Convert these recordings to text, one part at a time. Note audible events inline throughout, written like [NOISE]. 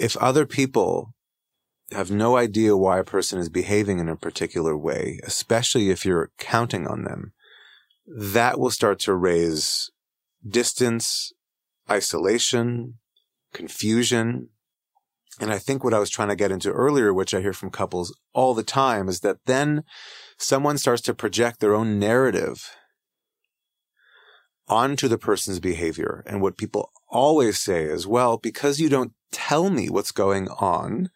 if other people have no idea why a person is behaving in a particular way, especially if you're counting on them, that will start to raise distance, isolation, confusion. And I think what I was trying to get into earlier, which I hear from couples all the time, is that then someone starts to project their own narrative onto the person's behavior. And what people always say is, well, because you don't tell me what's going on,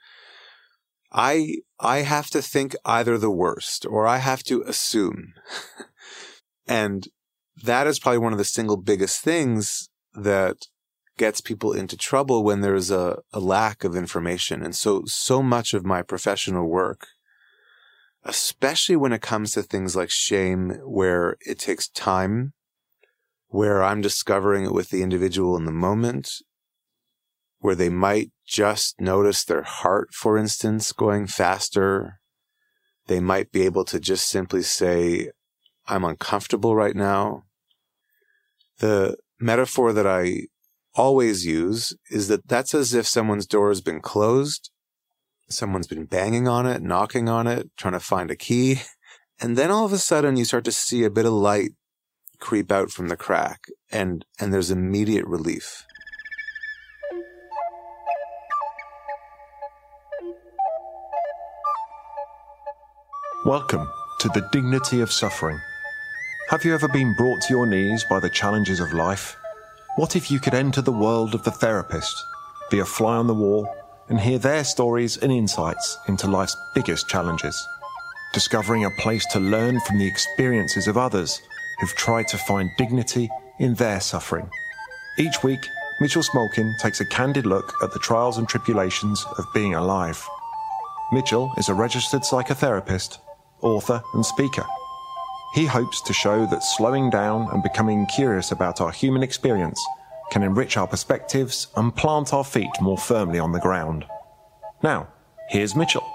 I, I have to think either the worst or I have to assume. [LAUGHS] and that is probably one of the single biggest things that gets people into trouble when there's a, a lack of information. And so, so much of my professional work, especially when it comes to things like shame, where it takes time, where I'm discovering it with the individual in the moment, where they might just notice their heart, for instance, going faster. They might be able to just simply say, I'm uncomfortable right now. The metaphor that I always use is that that's as if someone's door has been closed. Someone's been banging on it, knocking on it, trying to find a key. [LAUGHS] And then all of a sudden you start to see a bit of light creep out from the crack and, and there's immediate relief. Welcome to the dignity of suffering. Have you ever been brought to your knees by the challenges of life? What if you could enter the world of the therapist, be a fly on the wall, and hear their stories and insights into life's biggest challenges? Discovering a place to learn from the experiences of others who've tried to find dignity in their suffering. Each week, Mitchell Smolkin takes a candid look at the trials and tribulations of being alive. Mitchell is a registered psychotherapist author, and speaker. He hopes to show that slowing down and becoming curious about our human experience can enrich our perspectives and plant our feet more firmly on the ground. Now, here's Mitchell.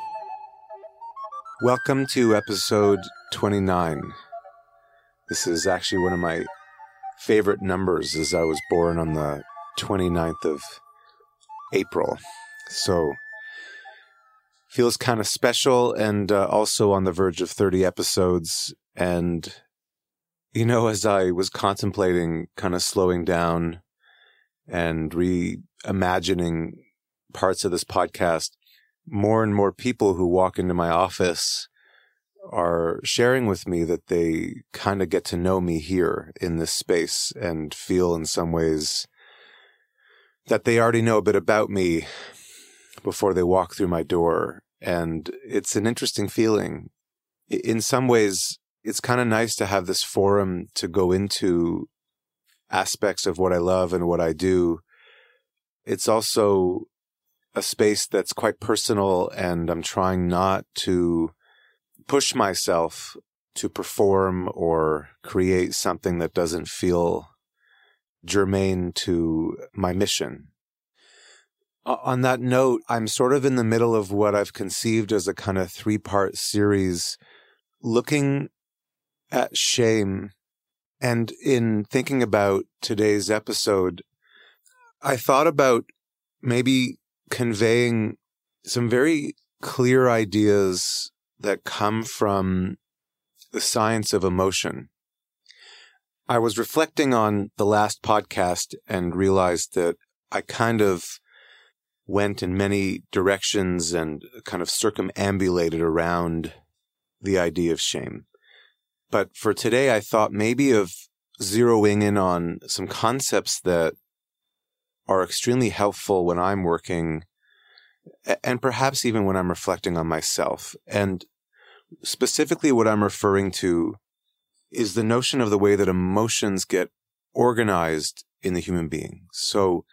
Welcome to episode 29. This is actually one of my favorite numbers as I was born on the 29th of April. So feels kind of special and uh, also on the verge of 30 episodes. And, you know, as I was contemplating kind of slowing down and reimagining parts of this podcast, more and more people who walk into my office are sharing with me that they kind of get to know me here in this space and feel in some ways that they already know a bit about me before they walk through my door. And it's an interesting feeling. In some ways, it's kind of nice to have this forum to go into aspects of what I love and what I do. It's also a space that's quite personal, and I'm trying not to push myself to perform or create something that doesn't feel germane to my mission Uh, on that note, I'm sort of in the middle of what I've conceived as a kind of three part series looking at shame. And in thinking about today's episode, I thought about maybe conveying some very clear ideas that come from the science of emotion. I was reflecting on the last podcast and realized that I kind of went in many directions and kind of circumambulated around the idea of shame. But for today, I thought maybe of zeroing in on some concepts that are extremely helpful when I'm working and perhaps even when I'm reflecting on myself. And specifically, what I'm referring to is the notion of the way that emotions get organized in the human being. So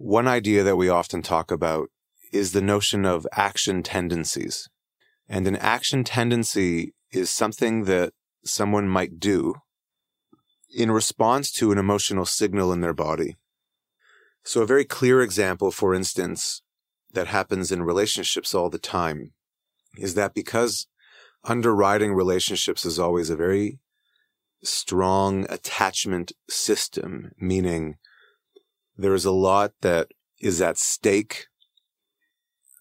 one idea that we often talk about is the notion of action tendencies. And an action tendency is something that someone might do in response to an emotional signal in their body. So a very clear example, for instance, that happens in relationships all the time is that because underwriting relationships is always a very strong attachment system, meaning there is a lot that is at stake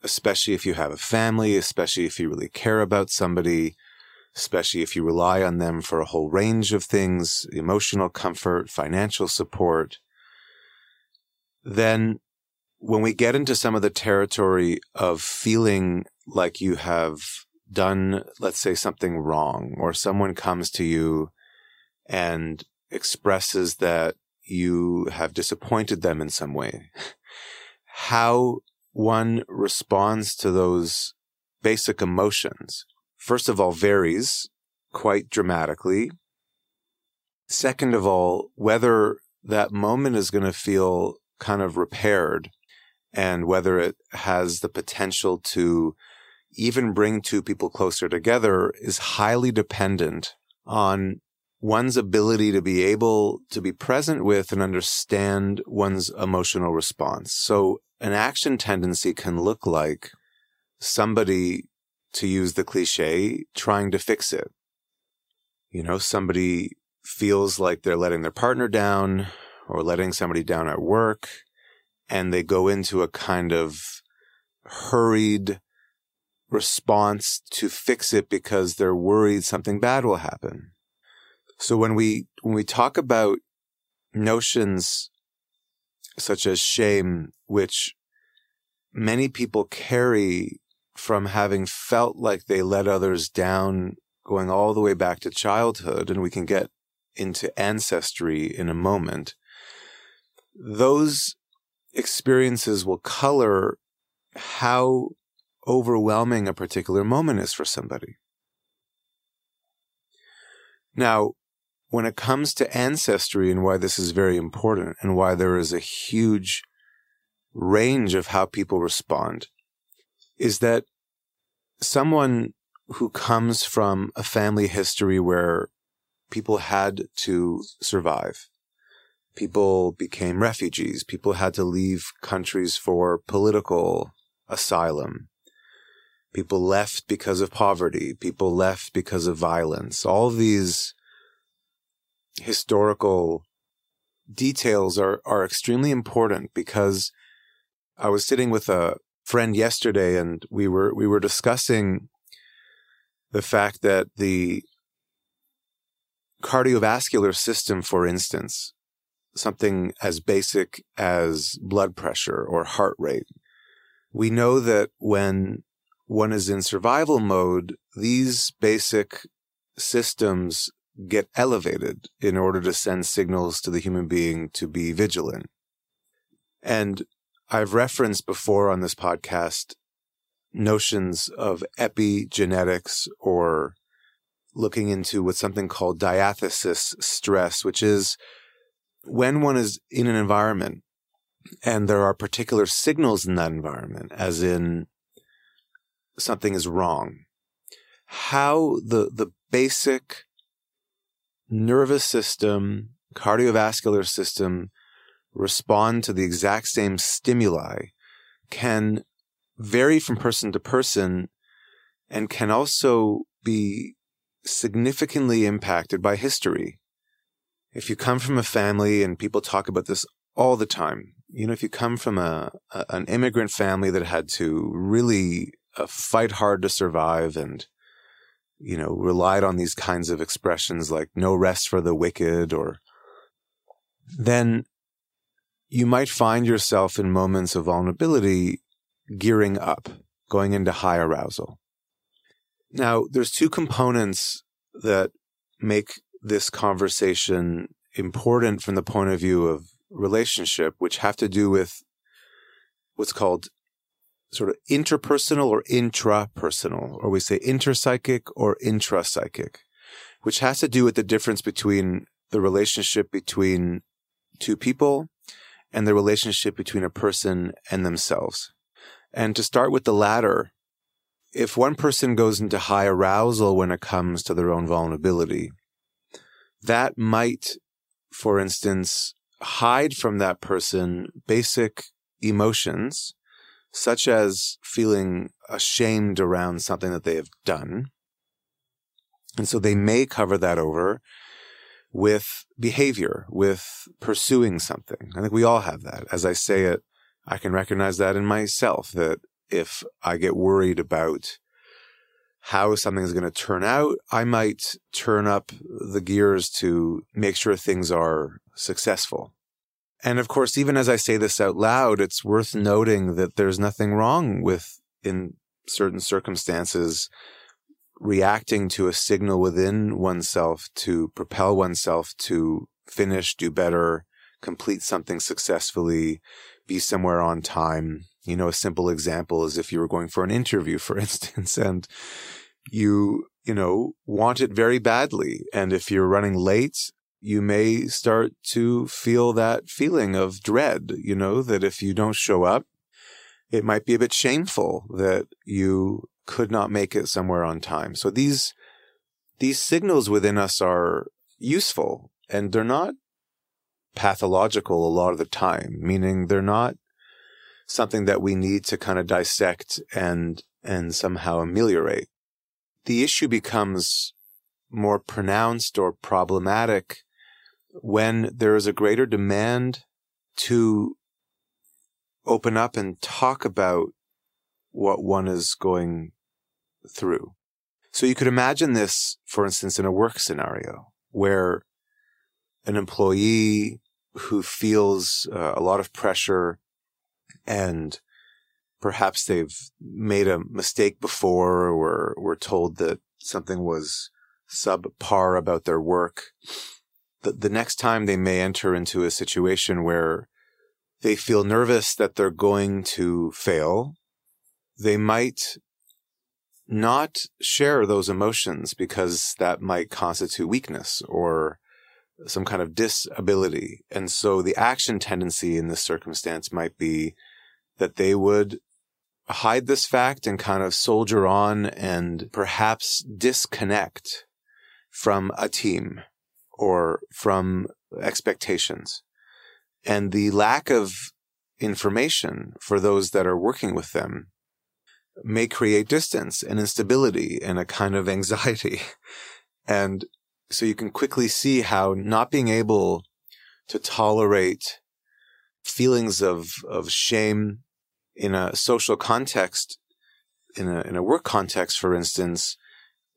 especially if you have a family, especially if you really care about somebody, especially if you rely on them for a whole range of things, emotional comfort, financial support, then when we get into some of the territory of feeling like you have done, let's say, something wrong, or someone comes to you and expresses that you have disappointed them in some way, how one responds to those basic emotions, first of all, varies quite dramatically. Second of all, whether that moment is going to feel kind of repaired and whether it has the potential to even bring two people closer together is highly dependent on one's ability to be able to be present with and understand one's emotional response. So an action tendency can look like somebody, to use the cliche, trying to fix it. You know, somebody feels like they're letting their partner down or letting somebody down at work and they go into a kind of hurried response to fix it because they're worried something bad will happen. So when we, when we talk about notions such as shame, which many people carry from having felt like they let others down going all the way back to childhood, and we can get into ancestry in a moment. Those experiences will color how overwhelming a particular moment is for somebody. Now, when it comes to ancestry and why this is very important and why there is a huge range of how people respond, is that someone who comes from a family history where people had to survive, people became refugees, people had to leave countries for political asylum, people left because of poverty, people left because of violence, all these historical details are, are extremely important because I was sitting with a friend yesterday and we were, we were discussing the fact that the cardiovascular system, for instance, something as basic as blood pressure or heart rate. We know that when one is in survival mode, these basic systems get elevated in order to send signals to the human being to be vigilant. And I've referenced before on this podcast notions of epigenetics or looking into what's something called diathesis stress, which is when one is in an environment and there are particular signals in that environment, as in something is wrong, how the, the basic nervous system, cardiovascular system respond to the exact same stimuli can vary from person to person and can also be significantly impacted by history. If you come from a family and people talk about this all the time, you know, if you come from a, a an immigrant family that had to really uh, fight hard to survive and you know, relied on these kinds of expressions like no rest for the wicked or then you might find yourself in moments of vulnerability gearing up, going into high arousal. Now, there's two components that make this conversation important from the point of view of relationship, which have to do with what's called sort of interpersonal or intrapersonal, or we say interpsychic or intrapsychic, which has to do with the difference between the relationship between two people and the relationship between a person and themselves. And to start with the latter, if one person goes into high arousal when it comes to their own vulnerability, that might, for instance, hide from that person basic emotions such as feeling ashamed around something that they have done. And so they may cover that over with behavior, with pursuing something. I think we all have that. As I say it, I can recognize that in myself that if I get worried about how something is going to turn out, I might turn up the gears to make sure things are successful. And of course, even as I say this out loud, it's worth noting that there's nothing wrong with, in certain circumstances, reacting to a signal within oneself to propel oneself to finish, do better, complete something successfully, be somewhere on time. You know, a simple example is if you were going for an interview, for [LAUGHS] instance, and you, you know, want it very badly. And if you're running late, you may start to feel that feeling of dread, you know, that if you don't show up, it might be a bit shameful that you could not make it somewhere on time. So these, these signals within us are useful and they're not pathological a lot of the time, meaning they're not something that we need to kind of dissect and, and somehow ameliorate. The issue becomes more pronounced or problematic when there is a greater demand to open up and talk about what one is going through. So you could imagine this, for instance, in a work scenario where an employee who feels uh, a lot of pressure and perhaps they've made a mistake before or were told that something was subpar about their work the, the next time they may enter into a situation where they feel nervous that they're going to fail, they might not share those emotions because that might constitute weakness or some kind of disability. And so the action tendency in this circumstance might be that they would hide this fact and kind of soldier on and perhaps disconnect from a team or from expectations. And the lack of information for those that are working with them may create distance and instability and a kind of anxiety. [LAUGHS] And so you can quickly see how not being able to tolerate feelings of, of shame in a social context, in a, in a work context, for instance,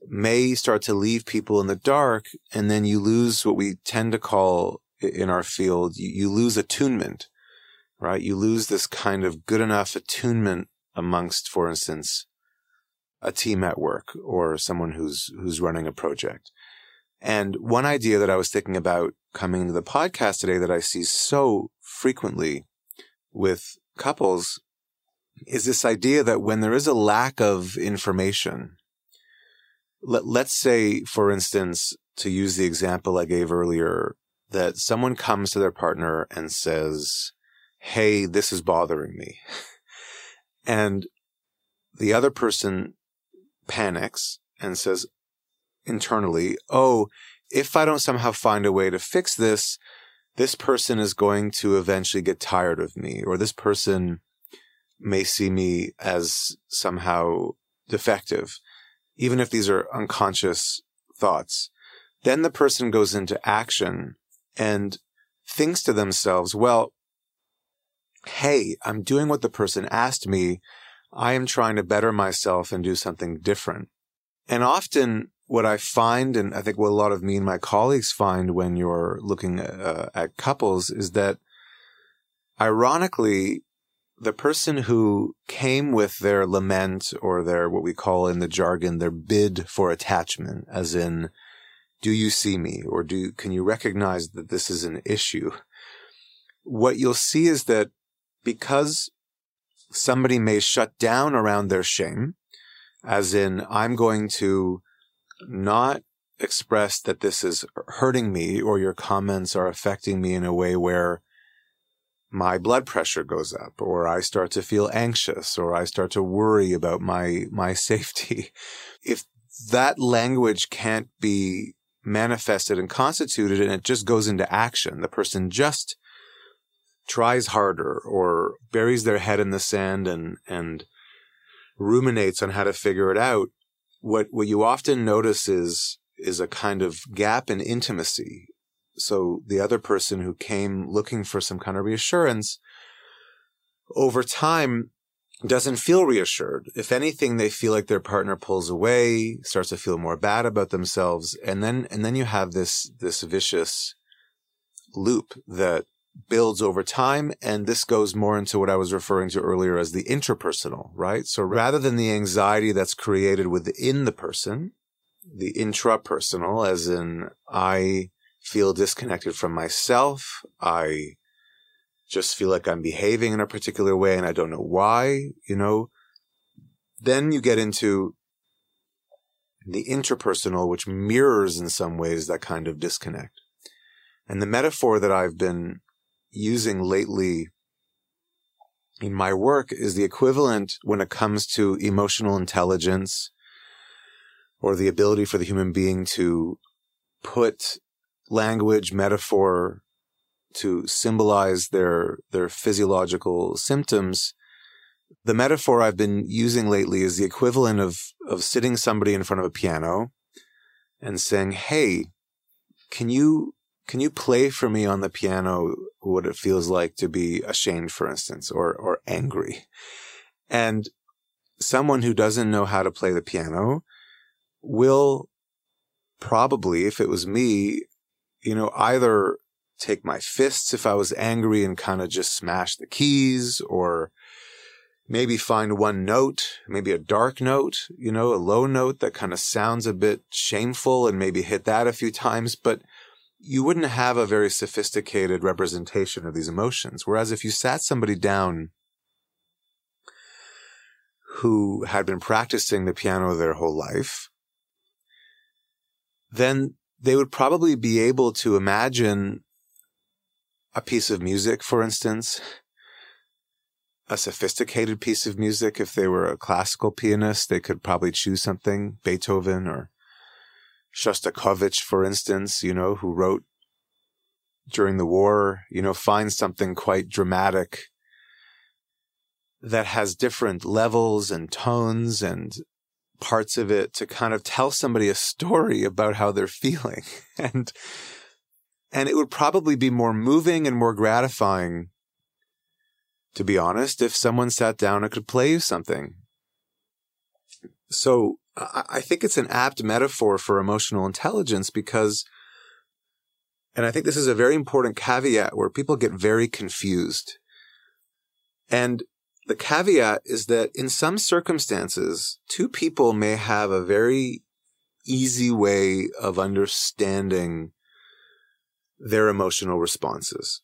may start to leave people in the dark. And then you lose what we tend to call in our field, you, you lose attunement, right? You lose this kind of good enough attunement amongst, for instance, a team at work or someone who's, who's running a project. And one idea that I was thinking about coming into the podcast today that I see so frequently with couples is this idea that when there is a lack of information, let, let's say, for instance, to use the example I gave earlier, that someone comes to their partner and says, Hey, this is bothering me. [LAUGHS] and the other person panics and says internally, Oh, if I don't somehow find a way to fix this, this person is going to eventually get tired of me, or this person may see me as somehow defective even if these are unconscious thoughts, then the person goes into action and thinks to themselves, well, hey, I'm doing what the person asked me. I am trying to better myself and do something different. And often what I find, and I think what a lot of me and my colleagues find when you're looking uh, at couples is that ironically, the person who came with their lament or their, what we call in the jargon, their bid for attachment, as in, do you see me? Or do, can you recognize that this is an issue? What you'll see is that because somebody may shut down around their shame, as in, I'm going to not express that this is hurting me or your comments are affecting me in a way where my blood pressure goes up or I start to feel anxious or I start to worry about my, my [LAUGHS] safety. If that language can't be manifested and constituted and it just goes into action, the person just tries harder or buries their head in the sand and, and ruminates on how to figure it out. What, what you often notice is, is a kind of gap in intimacy so the other person who came looking for some kind of reassurance over time doesn't feel reassured. If anything, they feel like their partner pulls away, starts to feel more bad about themselves. And then, and then you have this, this vicious loop that builds over time. And this goes more into what I was referring to earlier as the interpersonal, right? So rather than the anxiety that's created within the person, the intrapersonal, as in I feel disconnected from myself. I just feel like I'm behaving in a particular way and I don't know why, you know. Then you get into the interpersonal, which mirrors in some ways that kind of disconnect. And the metaphor that I've been using lately in my work is the equivalent when it comes to emotional intelligence or the ability for the human being to put language, metaphor to symbolize their, their physiological symptoms. The metaphor I've been using lately is the equivalent of, of sitting somebody in front of a piano and saying, Hey, can you, can you play for me on the piano what it feels like to be ashamed, for instance, or, or angry? And someone who doesn't know how to play the piano will probably, if it was me, you know, either take my fists if I was angry and kind of just smash the keys or maybe find one note, maybe a dark note, you know, a low note that kind of sounds a bit shameful and maybe hit that a few times, but you wouldn't have a very sophisticated representation of these emotions. Whereas if you sat somebody down who had been practicing the piano their whole life, then they would probably be able to imagine a piece of music, for instance, a sophisticated piece of music. If they were a classical pianist, they could probably choose something, Beethoven or Shostakovich, for instance, you know, who wrote during the war, you know, find something quite dramatic that has different levels and tones and parts of it to kind of tell somebody a story about how they're feeling. [LAUGHS] And, and it would probably be more moving and more gratifying, to be honest, if someone sat down and could play you something. So I think it's an apt metaphor for emotional intelligence because, and I think this is a very important caveat where people get very confused. And the caveat is that in some circumstances, two people may have a very easy way of understanding their emotional responses.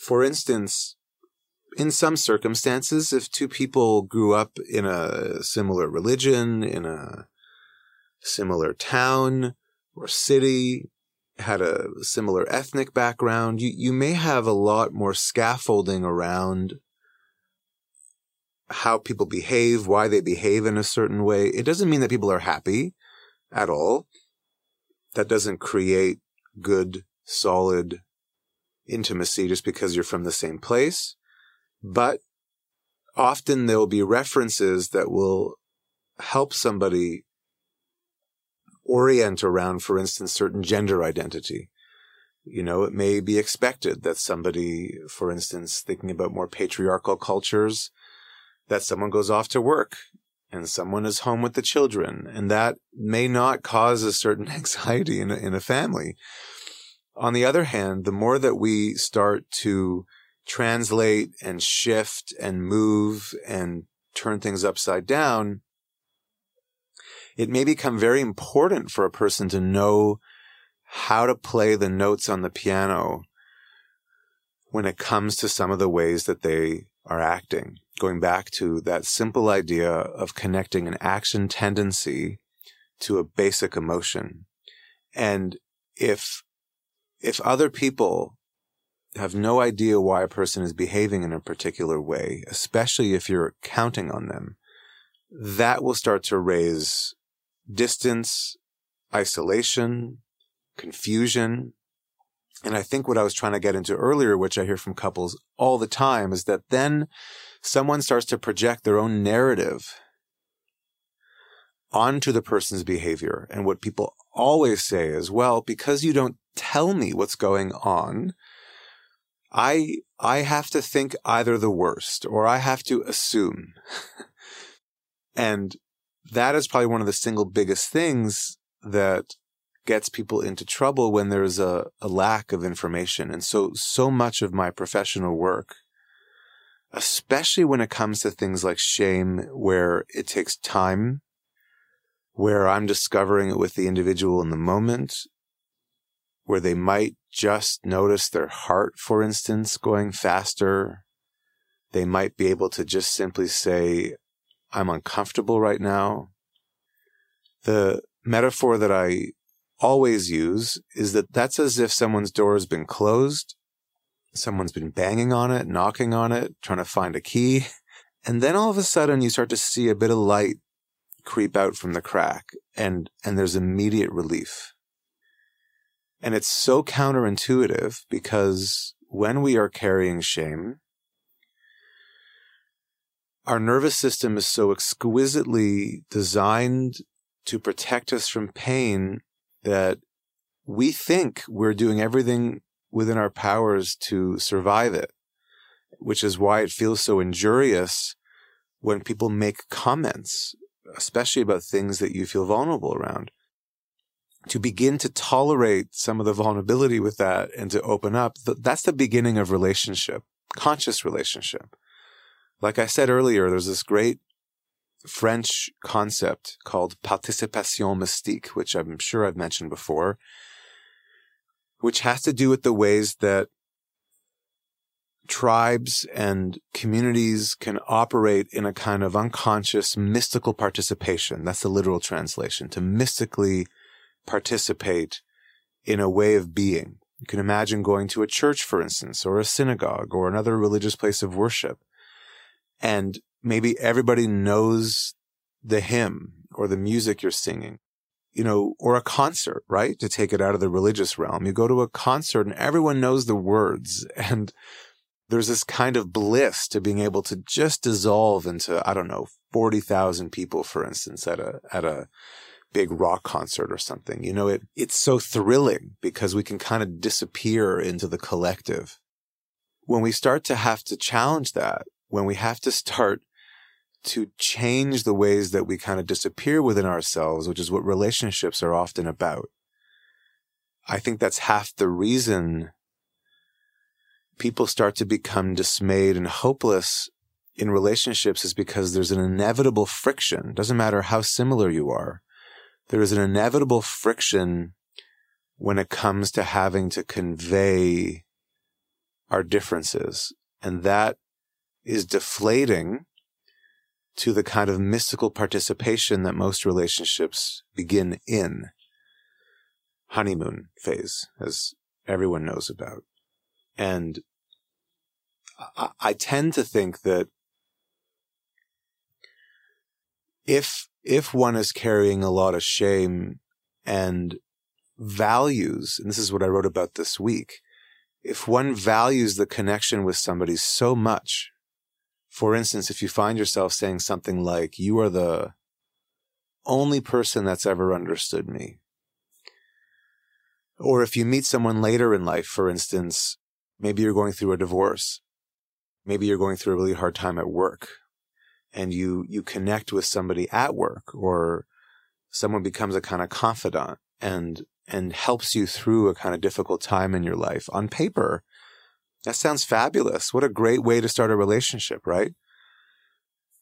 For instance, in some circumstances, if two people grew up in a similar religion, in a similar town or city, had a similar ethnic background, you, you may have a lot more scaffolding around how people behave, why they behave in a certain way. It doesn't mean that people are happy at all. That doesn't create good, solid intimacy just because you're from the same place. But often there will be references that will help somebody orient around, for instance, certain gender identity. You know, it may be expected that somebody, for instance, thinking about more patriarchal cultures, that someone goes off to work and someone is home with the children, and that may not cause a certain [LAUGHS] anxiety in a, in a family. On the other hand, the more that we start to translate and shift and move and turn things upside down, it may become very important for a person to know how to play the notes on the piano when it comes to some of the ways that they are acting going back to that simple idea of connecting an action tendency to a basic emotion. And if, if other people have no idea why a person is behaving in a particular way, especially if you're counting on them, that will start to raise distance, isolation, confusion. And I think what I was trying to get into earlier, which I hear from couples all the time, is that then someone starts to project their own narrative onto the person's behavior. And what people always say is, well, because you don't tell me what's going on, I, I have to think either the worst or I have to assume. [LAUGHS] and that is probably one of the single biggest things that gets people into trouble when there's a, a lack of information. And so, so much of my professional work, especially when it comes to things like shame, where it takes time, where I'm discovering it with the individual in the moment, where they might just notice their heart, for instance, going faster. They might be able to just simply say, I'm uncomfortable right now. The metaphor that I always use is that that's as if someone's door has been closed. Someone's been banging on it, knocking on it, trying to find a key. And then all of a sudden you start to see a bit of light creep out from the crack and, and there's immediate relief. And it's so counterintuitive because when we are carrying shame, our nervous system is so exquisitely designed to protect us from pain that we think we're doing everything within our powers to survive it, which is why it feels so injurious when people make comments, especially about things that you feel vulnerable around. To begin to tolerate some of the vulnerability with that and to open up, that's the beginning of relationship, conscious relationship. Like I said earlier, there's this great French concept called participation mystique, which I'm sure I've mentioned before, which has to do with the ways that tribes and communities can operate in a kind of unconscious mystical participation. That's the literal translation to mystically participate in a way of being. You can imagine going to a church, for instance, or a synagogue or another religious place of worship and maybe everybody knows the hymn or the music you're singing, you know, or a concert, right? To take it out of the religious realm. You go to a concert and everyone knows the words [LAUGHS] and there's this kind of bliss to being able to just dissolve into, I don't know, 40,000 people, for instance, at a, at a big rock concert or something. You know, it, it's so thrilling because we can kind of disappear into the collective. When we start to have to challenge that, when we have to start to change the ways that we kind of disappear within ourselves, which is what relationships are often about. I think that's half the reason people start to become dismayed and hopeless in relationships is because there's an inevitable friction. Doesn't matter how similar you are. There is an inevitable friction when it comes to having to convey our differences. And that is deflating to the kind of mystical participation that most relationships begin in. Honeymoon phase, as everyone knows about. And I, I tend to think that if, if one is carrying a lot of shame and values, and this is what I wrote about this week, if one values the connection with somebody so much for instance, if you find yourself saying something like, you are the only person that's ever understood me. Or if you meet someone later in life, for instance, maybe you're going through a divorce. Maybe you're going through a really hard time at work and you, you connect with somebody at work or someone becomes a kind of confidant and, and helps you through a kind of difficult time in your life. On paper, that sounds fabulous. What a great way to start a relationship, right?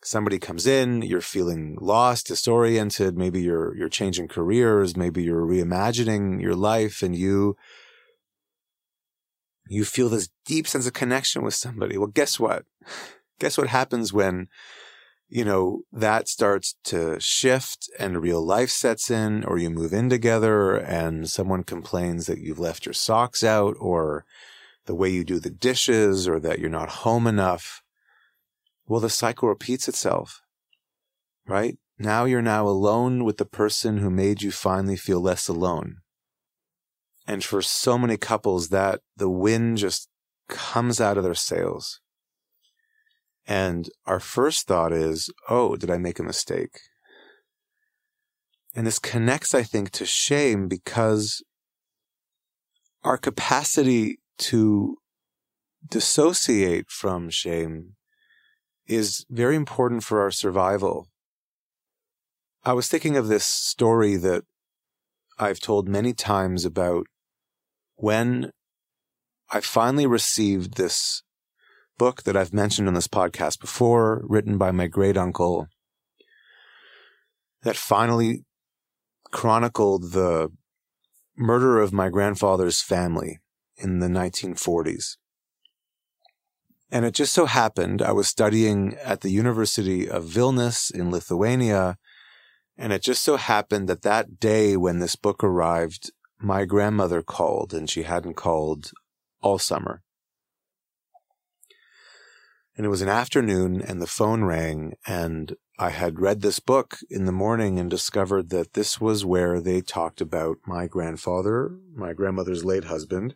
Somebody comes in, you're feeling lost, disoriented, maybe you're you're changing careers, maybe you're reimagining your life and you you feel this deep sense of connection with somebody. Well, guess what? Guess what happens when you know, that starts to shift and real life sets in, or you move in together and someone complains that you've left your socks out, or the way you do the dishes or that you're not home enough. Well, the cycle repeats itself, right? Now you're now alone with the person who made you finally feel less alone. And for so many couples that the wind just comes out of their sails. And our first thought is, oh, did I make a mistake? And this connects, I think, to shame because our capacity to dissociate from shame is very important for our survival. I was thinking of this story that I've told many times about when I finally received this book that I've mentioned on this podcast before, written by my great uncle, that finally chronicled the murder of my grandfather's family in the 1940s. And it just so happened I was studying at the University of Vilnius in Lithuania. And it just so happened that that day when this book arrived, my grandmother called and she hadn't called all summer. And it was an afternoon and the phone rang and I had read this book in the morning and discovered that this was where they talked about my grandfather, my grandmother's late husband,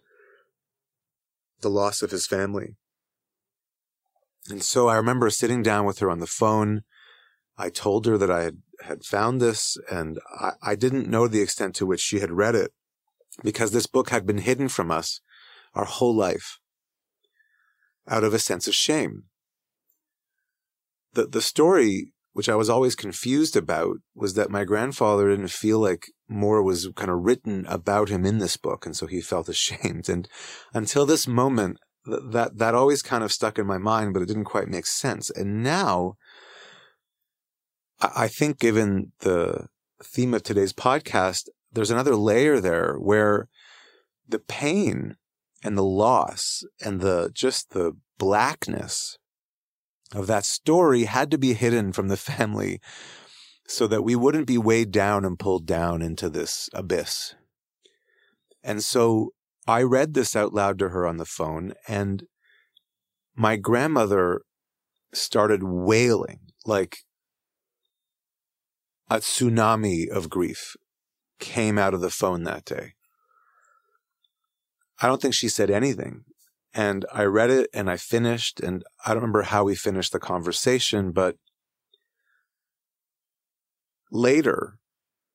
the loss of his family. And so I remember sitting down with her on the phone. I told her that I had, had found this and I, I didn't know the extent to which she had read it because this book had been hidden from us our whole life out of a sense of shame. The, the story, which I was always confused about, was that my grandfather didn't feel like more was kind of written about him in this book. And so he felt [LAUGHS] ashamed. And until this moment, that that always kind of stuck in my mind, but it didn't quite make sense. And now, I think, given the theme of today's podcast, there's another layer there where the pain and the loss and the just the blackness of that story had to be hidden from the [LAUGHS] family so that we wouldn't be weighed down and pulled down into this abyss. And so I read this out loud to her on the phone, and my grandmother started wailing like a tsunami of grief came out of the phone that day. I don't think she said anything. And I read it and I finished, and I don't remember how we finished the conversation, but later,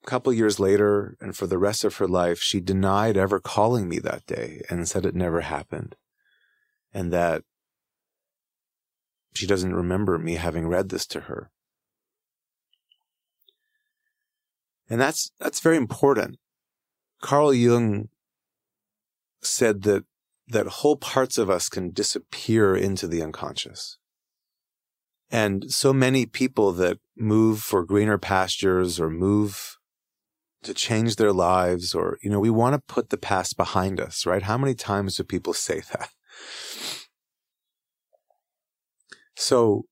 a couple years later, and for the rest of her life, she denied ever calling me that day and said it never happened. And that she doesn't remember me having read this to her. And that's, that's very important. Carl Jung said that, that whole parts of us can disappear into the unconscious. And so many people that move for greener pastures or move to change their lives or, you know, we want to put the past behind us, right? How many times do people [LAUGHS] say that? So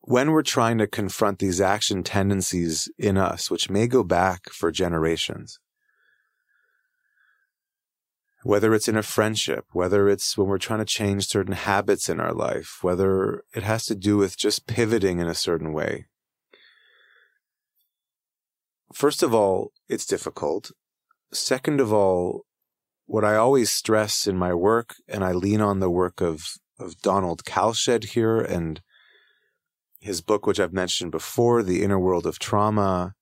when we're trying to confront these action tendencies in us, which may go back for generations, whether it's in a friendship, whether it's when we're trying to change certain habits in our life, whether it has to do with just pivoting in a certain way, first of all, it's difficult. Second of all, what I always stress in my work, and I lean on the work of, of Donald Kalsched here and his book, which I've mentioned before, The Inner World of Trauma,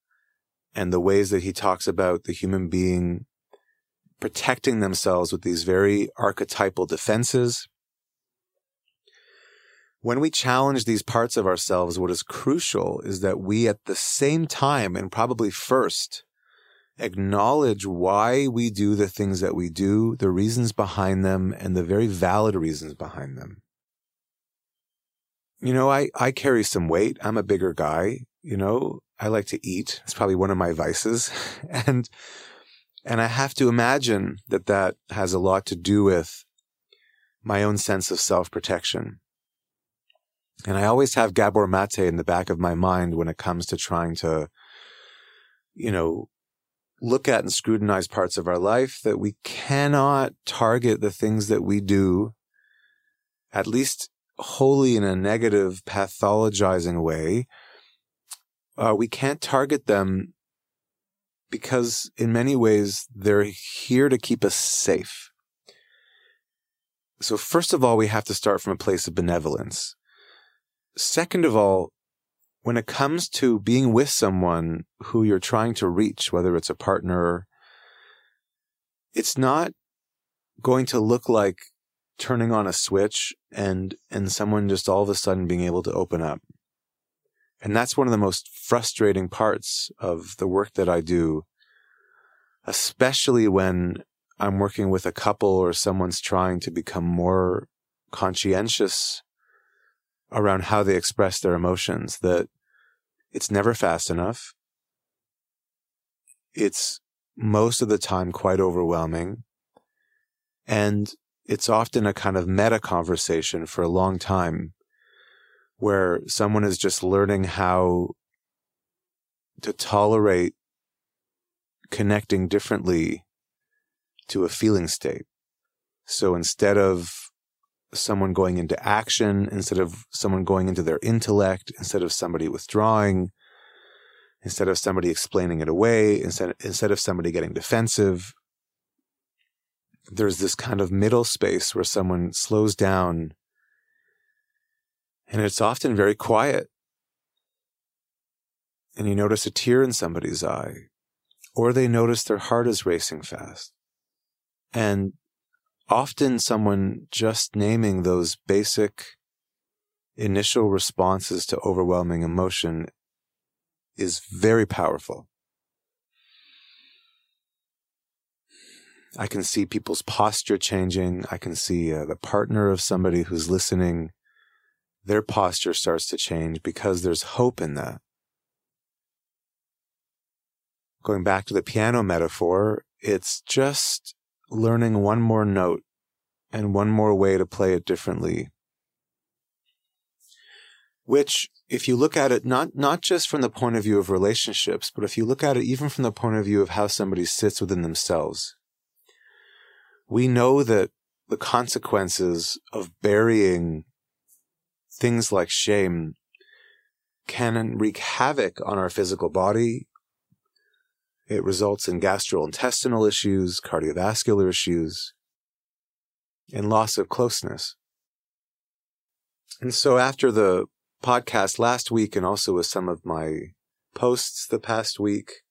and the ways that he talks about the human being protecting themselves with these very archetypal defenses when we challenge these parts of ourselves, what is crucial is that we at the same time, and probably first, acknowledge why we do the things that we do, the reasons behind them, and the very valid reasons behind them. You know, I, I carry some weight. I'm a bigger guy. You know, I like to eat. It's probably one of my vices. [LAUGHS] and, and I have to imagine that that has a lot to do with my own sense of self protection and I always have Gabor Mate in the back of my mind when it comes to trying to, you know, look at and scrutinize parts of our life that we cannot target the things that we do, at least wholly in a negative, pathologizing way. Uh, we can't target them because in many ways they're here to keep us safe. So first of all, we have to start from a place of benevolence. Second of all, when it comes to being with someone who you're trying to reach, whether it's a partner, it's not going to look like turning on a switch and and someone just all of a sudden being able to open up. And that's one of the most frustrating parts of the work that I do, especially when I'm working with a couple or someone's trying to become more conscientious around how they express their emotions, that it's never fast enough. It's most of the time quite overwhelming. And it's often a kind of meta conversation for a long time where someone is just learning how to tolerate connecting differently to a feeling state. So instead of someone going into action, instead of someone going into their intellect, instead of somebody withdrawing, instead of somebody explaining it away, instead, instead of somebody getting defensive, there's this kind of middle space where someone slows down and it's often very quiet. And you notice a tear in somebody's eye, or they notice their heart is racing fast. And often someone just naming those basic initial responses to overwhelming emotion is very powerful. I can see people's posture changing. I can see uh, the partner of somebody who's listening, their posture starts to change because there's hope in that. Going back to the piano metaphor, it's just learning one more note and one more way to play it differently. Which, if you look at it not, not just from the point of view of relationships, but if you look at it even from the point of view of how somebody sits within themselves, we know that the consequences of burying things like shame can wreak havoc on our physical body. It results in gastrointestinal issues, cardiovascular issues, and loss of closeness. And so after the podcast last week and also with some of my posts the past week,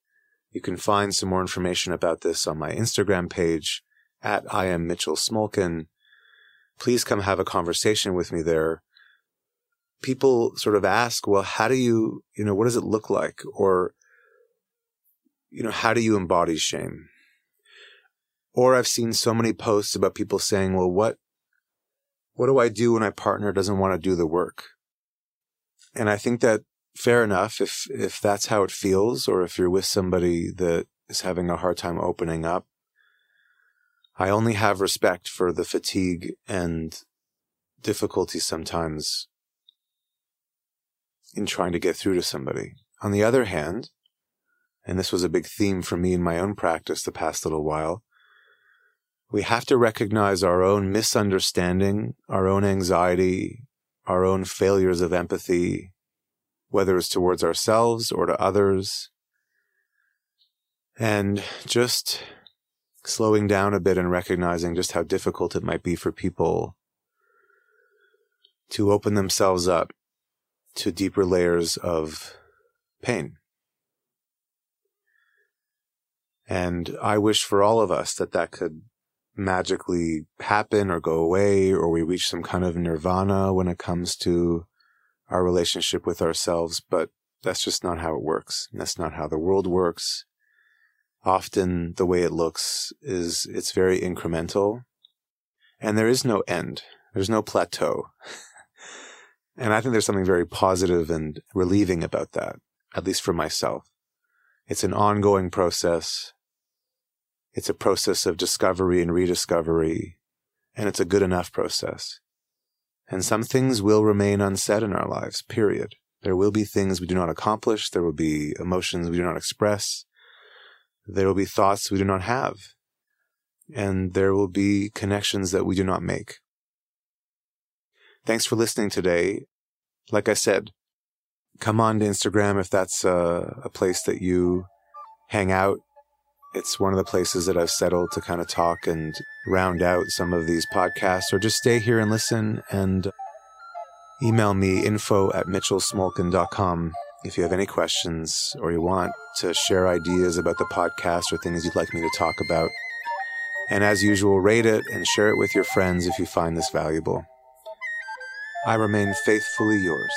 you can find some more information about this on my Instagram page at I am Mitchell Smolkin. Please come have a conversation with me there. People sort of ask, well, how do you, you know, what does it look like? Or, you know, how do you embody shame? Or I've seen so many posts about people saying, well, what, what do I do when my partner doesn't want to do the work? And I think that fair enough if, if that's how it feels, or if you're with somebody that is having a hard time opening up, I only have respect for the fatigue and difficulty sometimes in trying to get through to somebody. On the other hand, and this was a big theme for me in my own practice the past little while, we have to recognize our own misunderstanding, our own anxiety, our own failures of empathy, whether it's towards ourselves or to others, and just slowing down a bit and recognizing just how difficult it might be for people to open themselves up to deeper layers of pain. And I wish for all of us that that could magically happen or go away, or we reach some kind of nirvana when it comes to our relationship with ourselves. But that's just not how it works. That's not how the world works often the way it looks is it's very incremental and there is no end. There's no plateau. [LAUGHS] and I think there's something very positive and relieving about that, at least for myself. It's an ongoing process. It's a process of discovery and rediscovery, and it's a good enough process. And some things will remain unsaid in our lives, period. There will be things we do not accomplish. There will be emotions we do not express. There will be thoughts we do not have. And there will be connections that we do not make. Thanks for listening today. Like I said, come on to Instagram if that's a, a place that you hang out. It's one of the places that I've settled to kind of talk and round out some of these podcasts, or just stay here and listen and email me info at mitchellsmolkin.com if you have any questions or you want to share ideas about the podcast or things you'd like me to talk about, And as usual, rate it and share it with your friends if you find this valuable. I remain faithfully yours.